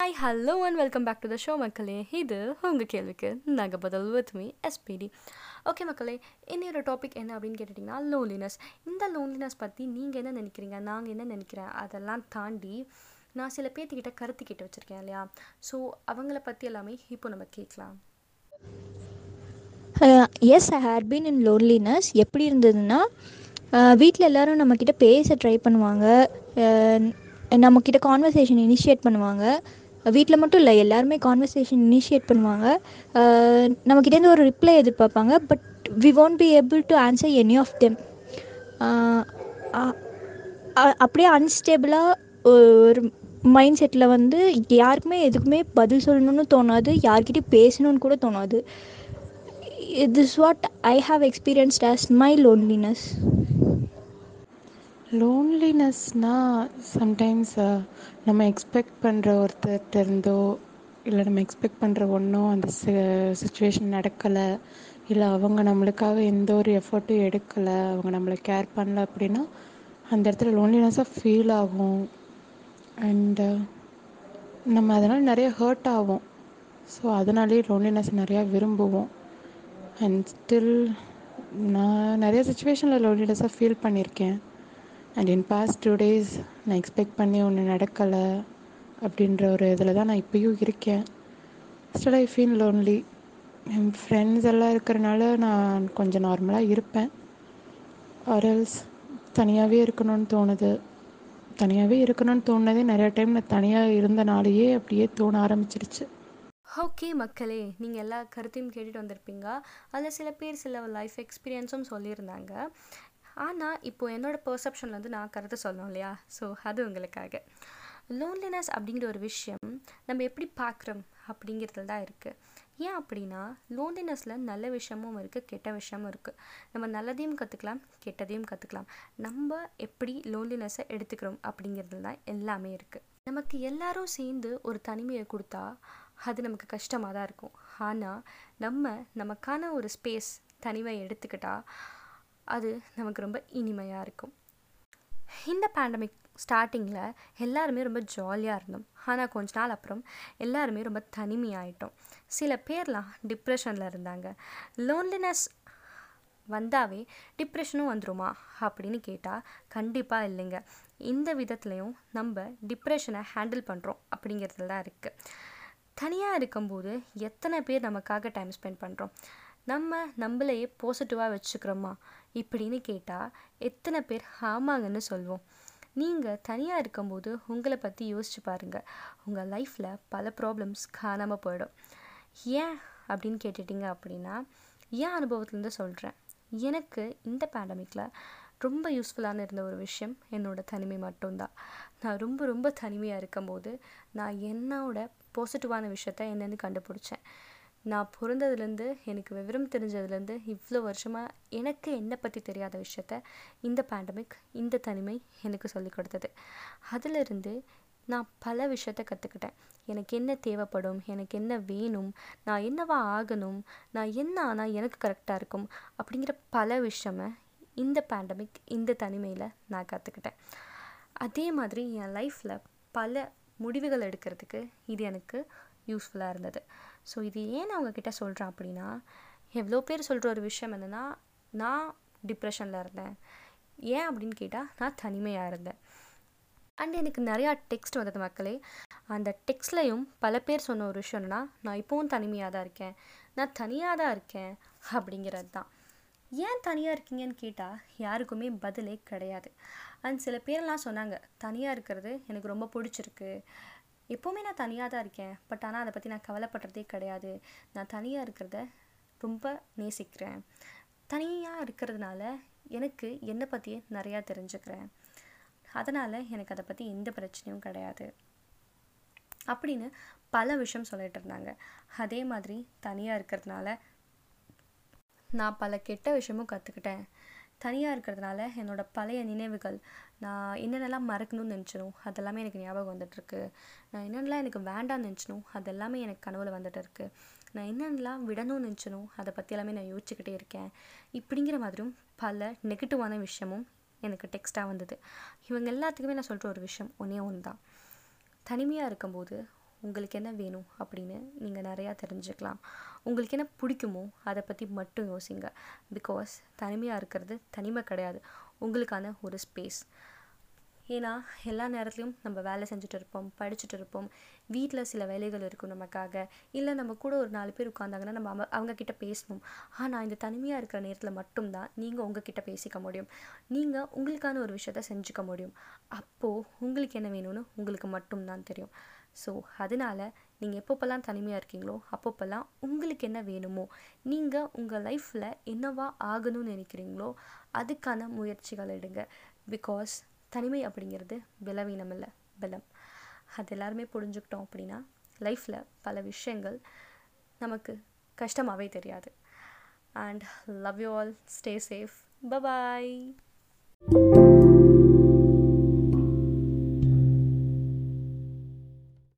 Hi hello and welcome back to the show மக்களே இது உங்கள் கேள்விக்கு நாங்கள் பதில் வித் மீ எஸ்பிடி ஓகே மக்களே இன்னொரு டாபிக் என்ன அப்படின்னு கேட்டுட்டிங்கன்னா லோன்லினஸ் இந்த லோன்லினஸ் பற்றி நீங்கள் என்ன நினைக்கிறீங்க நாங்கள் என்ன நினைக்கிறேன் அதெல்லாம் தாண்டி நான் சில பேர்த்துக்கிட்ட கருத்து கிட்ட வச்சுருக்கேன் இல்லையா? ஸோ அவங்கள பற்றி எல்லாமே இப்போ நம்ம கேட்கலாம். Yes I had been in loneliness எப்படி இருந்ததுன்னா uh, வீட்டில் எல்லோரும் நம்மக்கிட்ட பேச ட்ரை பண்ணுவாங்க. Uh, நம்மக்கிட்ட கான்வர்சேஷன் இனிஷியேட் பண்ணுவாங்க. வீட்டில் மட்டும் இல்லை எல்லாருமே கான்வர்சேஷன் இனிஷியேட் பண்ணுவாங்க. நம்மக்கிட்டேருந்து ஒரு ரிப்ளை எதிர்பார்ப்பாங்க but we won't be able to answer any of them அப்படியே அன்ஸ்டேபிளாக ஒரு மைண்ட் செட்டில் வந்து யாருக்குமே எதுக்குமே பதில் சொல்லணும்னு தோணாது யார்கிட்டையும் பேசணும்னு கூட தோணாது. This what I have experienced as my loneliness லோன்லினஸ்னால் sometimes நம்ம எக்ஸ்பெக்ட் பண்ணுற ஒருத்தர்கிட்ட இருந்தோ இல்லை நம்ம எக்ஸ்பெக்ட் பண்ணுற ஒன்றும் அந்த சுச்சுவேஷன் நடக்கலை இல்லை அவங்க நம்மளுக்காக எந்த ஒரு எஃபர்ட்டும் எடுக்கலை அவங்க நம்மளை கேர் பண்ணல அப்படின்னா அந்த இடத்துல லோன்லினஸ்ஸாக ஃபீல் ஆகும். அண்டு நம்ம அதனால் நிறைய ஹர்ட் ஆகும். ஸோ அதனாலேயே லோன்லினஸ் நிறையா விரும்புவோம். அண்ட் ஸ்டில் நான் நிறைய சுச்சுவேஷனில் லோன்லினஸாக ஃபீல் பண்ணியிருக்கேன். And in past two days நான் எக்ஸ்பெக்ட் பண்ணி ஒன்று நடக்கலை அப்படின்ற ஒரு இதில் தான் நான் இப்போயும் இருக்கேன். ஸ்டில் ஐ ஃபீல் லோன்லி என் ஃப்ரெண்ட்ஸ் எல்லாம் இருக்கிறனால நான் கொஞ்சம் நார்மலாக இருப்பேன். ஆர்எல்ஸ் தனியாகவே இருக்கணும்னு தோணுது. தனியாகவே இருக்கணும்னு தோணுனதே நிறைய டைம் நான் தனியாக இருந்தனாலேயே அப்படியே தோண ஆரம்பிச்சிருச்சு. ஓகே மக்களே நீங்கள் எல்லா கருத்தையும் கேட்டுட்டு வந்திருப்பீங்க. அதில் சில பேர் சில லைஃப் எக்ஸ்பீரியன்ஸும் சொல்லியிருந்தாங்க. ஆனால் இப்போ என்னோடய வந்து நான் கருத்து சொல்லணும் இல்லையா? ஸோ அது உங்களுக்காக. லோன்லினஸ் அப்படிங்கிற ஒரு விஷயம் நம்ம எப்படி பார்க்குறோம் அப்படிங்கிறதுல தான் இருக்குது ஏன் அப்படின்னா லோன்லினஸில் நல்ல விஷயமும் இருக்குது கெட்ட விஷயமும் இருக்குது நம்ம நல்லதையும் கற்றுக்கலாம் கெட்டதையும் கற்றுக்கலாம் நம்ம எப்படி லோன்லினஸை எடுத்துக்கிறோம் அப்படிங்கிறதுல தான் எல்லாமே இருக்குது நமக்கு எல்லாரும் சேர்ந்து ஒரு தனிமையை கொடுத்தா அது நமக்கு கஷ்டமாக தான் இருக்கும். ஆனால் நம்ம நமக்கான ஒரு ஸ்பேஸ் தனிமை எடுத்துக்கிட்டால் அது நமக்கு ரொம்ப இனிமையாக இருக்கும். இந்த பேண்டமிக் ஸ்டார்டிங்கில் எல்லாருமே ரொம்ப ஜாலியாக இருந்தோம். ஆனால் கொஞ்ச நாள் அப்புறம் எல்லாருமே ரொம்ப தனிமையாயிட்டோம். சில பேர்லாம் டிப்ரெஷனில் இருந்தாங்க. லோன்லினஸ் வந்தாவே டிப்ரெஷனும் வந்துருமா அப்படின்னு கேட்டால் கண்டிப்பாக இல்லைங்க. இந்த விதத்துலேயும் நம்ம டிப்ரெஷனை ஹேண்டில் பண்ணுறோம் அப்படிங்கிறதுல தான் இருக்குது தனியாக இருக்கும்போது எத்தனை பேர் நமக்காக டைம் ஸ்பெண்ட் பண்ணுறோம் நம்ம நம்மளையே பாசிட்டிவாக வச்சுக்கிறோமா? இப்படின்னு கேட்டால் எத்தனை பேர் ஆமாங்கன்னு சொல்வோம். நீங்கள் தனியாக இருக்கும்போது உங்களை பற்றி யோசிச்சு பாருங்கள் உங்கள் லைஃப்பில் பல ப்ராப்ளம்ஸ் காணாமல் போயிடும். ஏன் அப்படின்னு கேட்டுட்டிங்க அப்படின்னா ஏன் அனுபவத்துலேருந்து சொல்கிறேன் எனக்கு இந்த பேண்டமிக்கில் ரொம்ப யூஸ்ஃபுல்லான இருந்த ஒரு விஷயம் என்னோடய தனிமை மட்டும்தான். நான் ரொம்ப ரொம்ப தனிமையாக இருக்கும்போது நான் என்னோட பாசிட்டிவான விஷயத்த என்னென்னு கண்டுபிடிச்சேன். நான் பிறந்ததுலேருந்து எனக்கு விவரம் தெரிஞ்சதுலேருந்து இவ்வளோ வருஷமாக எனக்கு என்னை பற்றி தெரியாத விஷயத்த இந்த பேண்டமிக் இந்த தனிமை எனக்கு சொல்லிக் கொடுத்தது. அதிலிருந்து நான் பல விஷயத்த கற்றுக்கிட்டேன் எனக்கு என்ன தேவைப்படும் எனக்கு என்ன வேணும் நான் என்னவா ஆகணும் நான் என்ன ஆனால் எனக்கு கரெக்டாக இருக்கும் அப்படிங்கிற பல விஷயமை இந்த பேண்டமிக் இந்த தனிமையில் நான் கற்றுக்கிட்டேன் அதே மாதிரி என் லைஃப்பில் பல முடிவுகள் எடுக்கிறதுக்கு இது எனக்கு யூஸ்ஃபுல்லாக இருந்தது. ஸோ இது ஏன் நான் உங்ககிட்ட சொல்கிறேன் அப்படின்னா எவ்வளோ பேர் சொல்கிற ஒரு விஷயம் என்னென்னா நான் டிப்ரெஷனில் இருந்தேன். ஏன் அப்படின்னு கேட்டால் நான் தனிமையாக இருந்தேன். அண்ட் எனக்கு நிறையா டெக்ஸ்ட் வந்தது மக்களே. அந்த டெக்ஸ்ட்லையும் பல பேர் சொன்ன ஒரு விஷயம் என்னன்னா நான் இப்போவும் தனிமையாக தான் இருக்கேன். நான் தனியாக தான் இருக்கேன் அப்படிங்கிறது தான். ஏன் தனியாக இருக்கீங்கன்னு கேட்டால் யாருக்குமே பதிலே கிடையாது. அண்ட் சில பேர்லாம் சொன்னாங்க தனியாக இருக்கிறது எனக்கு ரொம்ப பிடிச்சிருக்கு. எப்போவுமே நான் தனியாக தான் இருக்கேன். பட் ஆனால் அதை பற்றி நான் கவலைப்படுறதே கிடையாது. நான் தனியாக இருக்கிறத ரொம்ப நேசிக்கிறேன். தனியாக இருக்கிறதுனால எனக்கு என்னை பற்றியே நிறையா தெரிஞ்சுக்கிறேன். அதனால் எனக்கு அதை பற்றி எந்த பிரச்சனையும் கிடையாது. அப்படின்னு பல விஷயம் சொல்லிட்டு இருந்தாங்க. அதே மாதிரி தனியாக இருக்கிறதுனால நான் பல கெட்ட விஷயமும் கற்றுக்கிட்டேன் தனியாக இருக்கிறதுனால என்னோடய பழைய நினைவுகள் நான் என்னென்னலாம் மறக்கணும்னு நினச்சனோ அதெல்லாமே எனக்கு ஞாபகம் வந்துட்டுருக்கு. நான் என்னென்னலாம் எனக்கு வேண்டாம்னு நினச்சனோ அதெல்லாமே எனக்கு கனவில் வந்துட்டு இருக்குது நான் என்னென்னலாம் விடணும்னு நினச்சனோ அதை பற்றி எல்லாமே நான் யோசிச்சுக்கிட்டே இருக்கேன். இப்படிங்கிற மாதிரியும் பல நெகட்டிவான விஷயமும் எனக்கு டெக்ஸ்ட்டாக வந்தது. இவங்க எல்லாத்துக்குமே நான் சொல்கிற ஒரு விஷயம் ஒன்றே ஒன்று தான் தனிமையாக இருக்கும்போது உங்களுக்கு என்ன வேணும் அப்படின்னு நீங்கள் நிறையா தெரிஞ்சுக்கலாம். உங்களுக்கு என்ன பிடிக்குமோ அதை பற்றி மட்டும் யோசிங்க. பிகாஸ் தனிமையாக இருக்கிறது தனிமை கிடையாது. உங்களுக்கான ஒரு ஸ்பேஸ் ஏன்னா எல்லா நேரத்துலையும் நம்ம வேலை செஞ்சுட்டு இருப்போம் படிச்சுட்டு இருப்போம். வீட்டில் சில வேலைகள் இருக்கும் நமக்காக. இல்லை நம்ம கூட ஒரு நாலு பேர் உட்காந்தாங்கன்னா நம்ம அவங்க அவங்கக்கிட்ட பேசணும். ஆனால் இந்த தனிமையாக இருக்கிற நேரத்தில் மட்டும்தான் நீங்கள் உங்ககிட்ட பேசிக்க முடியும். நீங்கள் உங்களுக்கான ஒரு விஷயத்த செஞ்சுக்க முடியும். அப்போது உங்களுக்கு என்ன வேணும்னு உங்களுக்கு மட்டும்தான் தெரியும். ஸோ அதனால் நீங்கள் எப்பப்போல்லாம் தனிமையாக இருக்கீங்களோ அப்பப்போல்லாம் உங்களுக்கு என்ன வேணுமோ நீங்கள் உங்கள் லைஃப்பில் என்னவா ஆகணும்னு நினைக்கிறீங்களோ அதுக்கான முயற்சிகள் எடுங்க. பிகாஸ் தனிமை அப்படிங்கிறது பலவீனம் இல்லை பலம். அது எல்லாருமே புரிஞ்சுக்கிட்டோம் அப்படின்னா லைஃப்பில் பல விஷயங்கள் நமக்கு கஷ்டமாகவே தெரியாது. And love you all stay safe bye bye